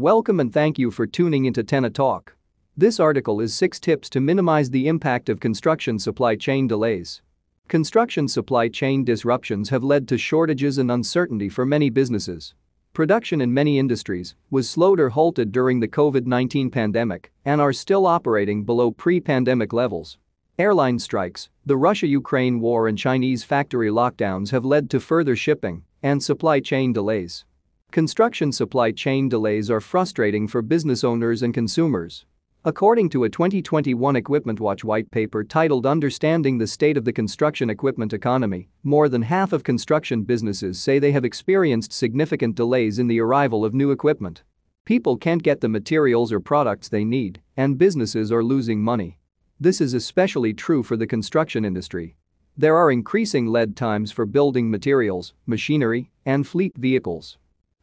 Welcome and thank you for tuning into Tenna Talk. This article is 6 tips to minimize the impact of construction supply chain delays. Construction supply chain disruptions have led to shortages and uncertainty for many businesses. Production in many industries was slowed or halted during the COVID 19 pandemic and are still operating below pre pandemic levels. Airline strikes, the Russia Ukraine war, and Chinese factory lockdowns have led to further shipping and supply chain delays. Construction supply chain delays are frustrating for business owners and consumers. According to a 2021 Equipment Watch white paper titled Understanding the State of the Construction Equipment Economy, more than half of construction businesses say they have experienced significant delays in the arrival of new equipment. People can't get the materials or products they need, and businesses are losing money. This is especially true for the construction industry. There are increasing lead times for building materials, machinery, and fleet vehicles.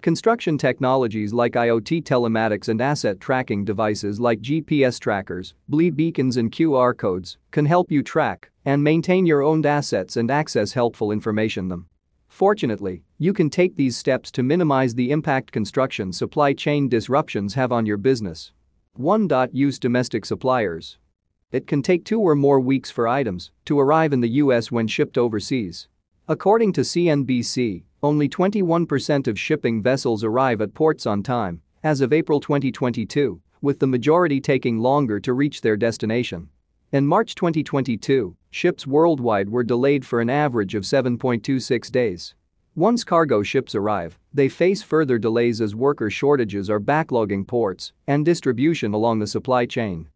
Construction technologies like IoT telematics and asset tracking devices like GPS trackers, BLE beacons and QR codes can help you track and maintain your owned assets and access helpful information them. Fortunately, you can take these steps to minimize the impact construction supply chain disruptions have on your business. 1. Use domestic suppliers. It can take two or more weeks for items to arrive in the US when shipped overseas. According to CNBC, only 21% of shipping vessels arrive at ports on time as of April 2022, with the majority taking longer to reach their destination. In March 2022, ships worldwide were delayed for an average of 7.26 days. Once cargo ships arrive, they face further delays as worker shortages are backlogging ports and distribution along the supply chain.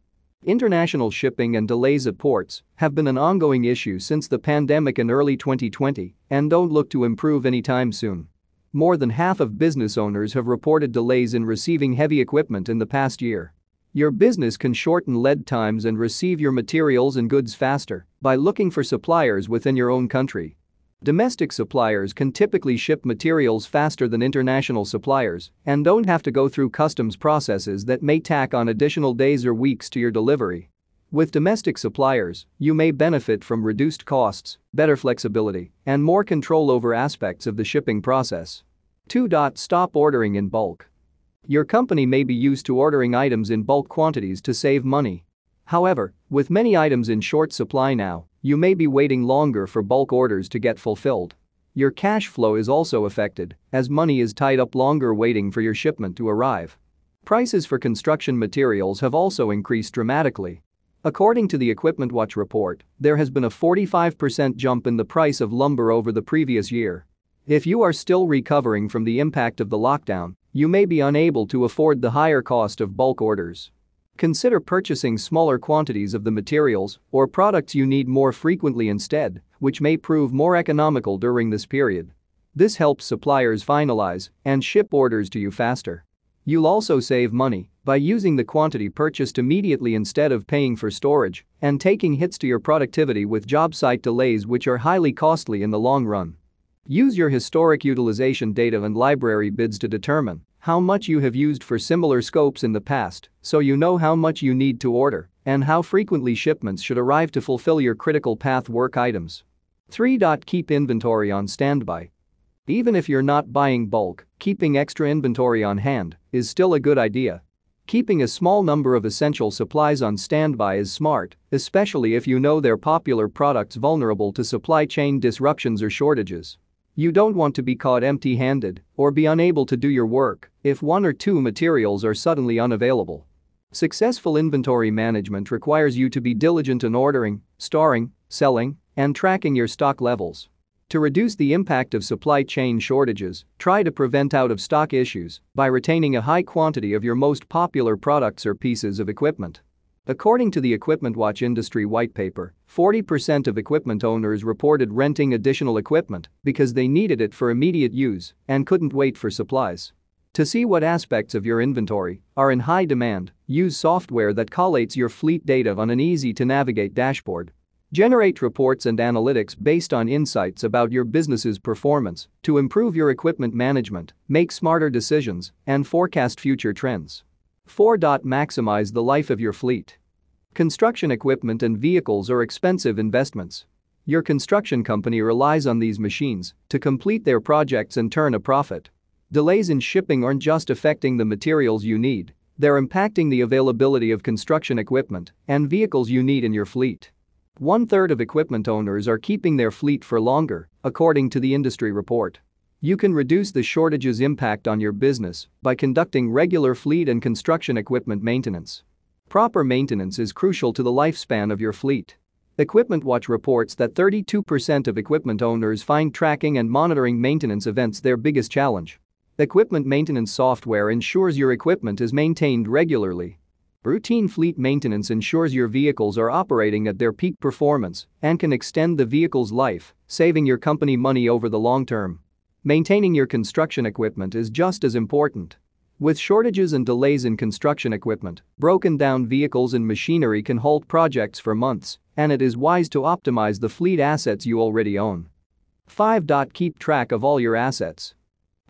International shipping and delays at ports have been an ongoing issue since the pandemic in early 2020 and don't look to improve anytime soon. More than half of business owners have reported delays in receiving heavy equipment in the past year. Your business can shorten lead times and receive your materials and goods faster by looking for suppliers within your own country Domestic suppliers can typically ship materials faster than international suppliers and don't have to go through customs processes that may tack on additional days or weeks to your delivery. With domestic suppliers, you may benefit from reduced costs, better flexibility, and more control over aspects of the shipping process. 2. Stop ordering in bulk. Your company may be used to ordering items in bulk quantities to save money. However, with many items in short supply now, you may be waiting longer for bulk orders to get fulfilled. Your cash flow is also affected, as money is tied up longer waiting for your shipment to arrive. Prices for construction materials have also increased dramatically. According to the Equipment Watch report, there has been a 45% jump in the price of lumber over the previous year. If you are still recovering from the impact of the lockdown, you may be unable to afford the higher cost of bulk orders. Consider purchasing smaller quantities of the materials or products you need more frequently instead, which may prove more economical during this period. This helps suppliers finalize and ship orders to you faster. You'll also save money by using the quantity purchased immediately instead of paying for storage and taking hits to your productivity with job site delays, which are highly costly in the long run. Use your historic utilization data and library bids to determine how much you have used for similar scopes in the past so you know how much you need to order and how frequently shipments should arrive to fulfill your critical path work items. 3. Keep inventory on standby. Even if you're not buying bulk, keeping extra inventory on hand is still a good idea. Keeping a small number of essential supplies on standby is smart, especially if you know they're popular products vulnerable to supply chain disruptions or shortages. You don't want to be caught empty handed or be unable to do your work if one or two materials are suddenly unavailable. Successful inventory management requires you to be diligent in ordering, storing, selling, and tracking your stock levels. To reduce the impact of supply chain shortages, try to prevent out of stock issues by retaining a high quantity of your most popular products or pieces of equipment. According to the Equipment Watch Industry White Paper, 40% of equipment owners reported renting additional equipment because they needed it for immediate use and couldn't wait for supplies. To see what aspects of your inventory are in high demand, use software that collates your fleet data on an easy to navigate dashboard. Generate reports and analytics based on insights about your business's performance to improve your equipment management, make smarter decisions, and forecast future trends. 4. Maximize the life of your fleet. Construction equipment and vehicles are expensive investments. Your construction company relies on these machines to complete their projects and turn a profit. Delays in shipping aren't just affecting the materials you need, they're impacting the availability of construction equipment and vehicles you need in your fleet. One third of equipment owners are keeping their fleet for longer, according to the industry report. You can reduce the shortage's impact on your business by conducting regular fleet and construction equipment maintenance. Proper maintenance is crucial to the lifespan of your fleet. Equipment Watch reports that 32% of equipment owners find tracking and monitoring maintenance events their biggest challenge. Equipment maintenance software ensures your equipment is maintained regularly. Routine fleet maintenance ensures your vehicles are operating at their peak performance and can extend the vehicle's life, saving your company money over the long term. Maintaining your construction equipment is just as important. With shortages and delays in construction equipment, broken down vehicles and machinery can halt projects for months, and it is wise to optimize the fleet assets you already own. 5. Keep track of all your assets.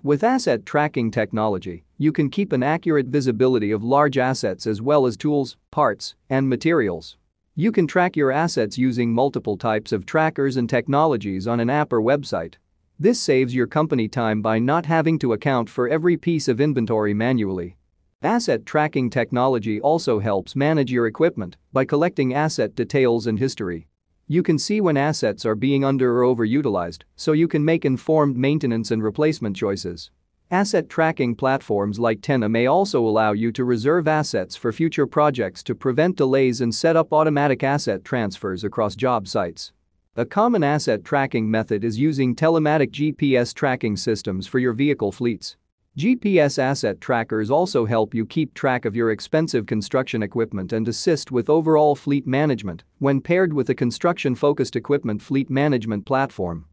With asset tracking technology, you can keep an accurate visibility of large assets as well as tools, parts, and materials. You can track your assets using multiple types of trackers and technologies on an app or website. This saves your company time by not having to account for every piece of inventory manually. Asset tracking technology also helps manage your equipment by collecting asset details and history. You can see when assets are being under or overutilized, so you can make informed maintenance and replacement choices. Asset tracking platforms like Tenna may also allow you to reserve assets for future projects to prevent delays and set up automatic asset transfers across job sites. A common asset tracking method is using telematic GPS tracking systems for your vehicle fleets. GPS asset trackers also help you keep track of your expensive construction equipment and assist with overall fleet management when paired with a construction-focused equipment fleet management platform.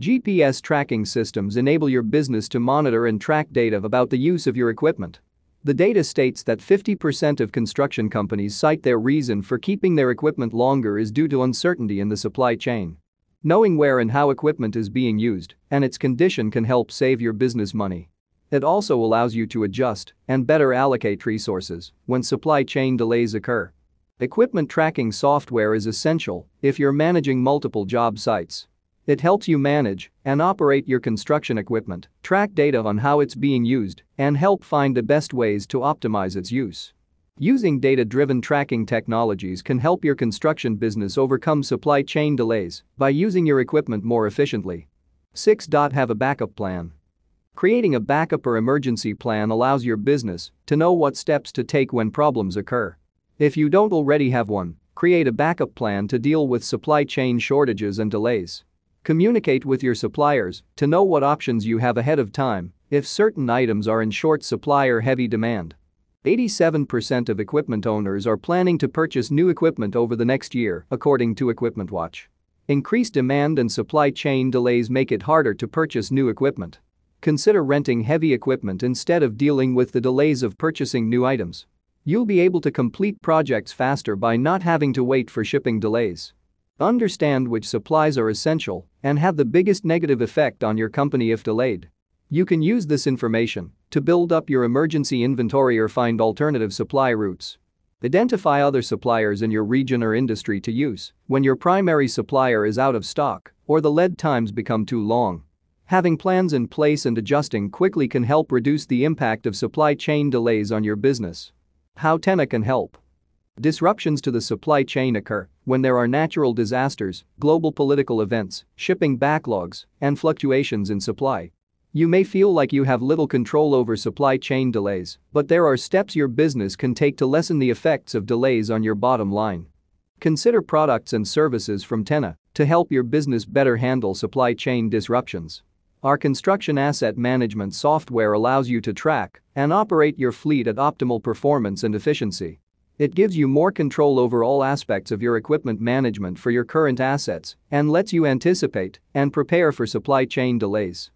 GPS tracking systems enable your business to monitor and track data about the use of your equipment. The data states that 50% of construction companies cite their reason for keeping their equipment longer is due to uncertainty in the supply chain. Knowing where and how equipment is being used and its condition can help save your business money. It also allows you to adjust and better allocate resources when supply chain delays occur. Equipment tracking software is essential if you're managing multiple job sites. It helps you manage and operate your construction equipment, track data on how it's being used, and help find the best ways to optimize its use. Using data-driven tracking technologies can help your construction business overcome supply chain delays by using your equipment more efficiently. 6. Have a backup plan. Creating a backup or emergency plan allows your business to know what steps to take when problems occur. If you don't already have one, create a backup plan to deal with supply chain shortages and delays. Communicate with your suppliers to know what options you have ahead of time if certain items are in short supply or heavy demand. 87% of equipment owners are planning to purchase new equipment over the next year, according to Equipment Watch. Increased demand and supply chain delays make it harder to purchase new equipment. Consider renting heavy equipment instead of dealing with the delays of purchasing new items. You'll be able to complete projects faster by not having to wait for shipping delays. Understand which supplies are essential and have the biggest negative effect on your company if delayed. You can use this information to build up your emergency inventory or find alternative supply routes. Identify other suppliers in your region or industry to use when your primary supplier is out of stock or the lead times become too long. Having plans in place and adjusting quickly can help reduce the impact of supply chain delays on your business. How Tenna can help. Disruptions to the supply chain occur when there are natural disasters, global political events, shipping backlogs, and fluctuations in supply. You may feel like you have little control over supply chain delays, but there are steps your business can take to lessen the effects of delays on your bottom line. Consider products and services from Tenna to help your business better handle supply chain disruptions. Our construction asset management software allows you to track and operate your fleet at optimal performance and efficiency. It gives you more control over all aspects of your equipment management for your current assets and lets you anticipate and prepare for supply chain delays.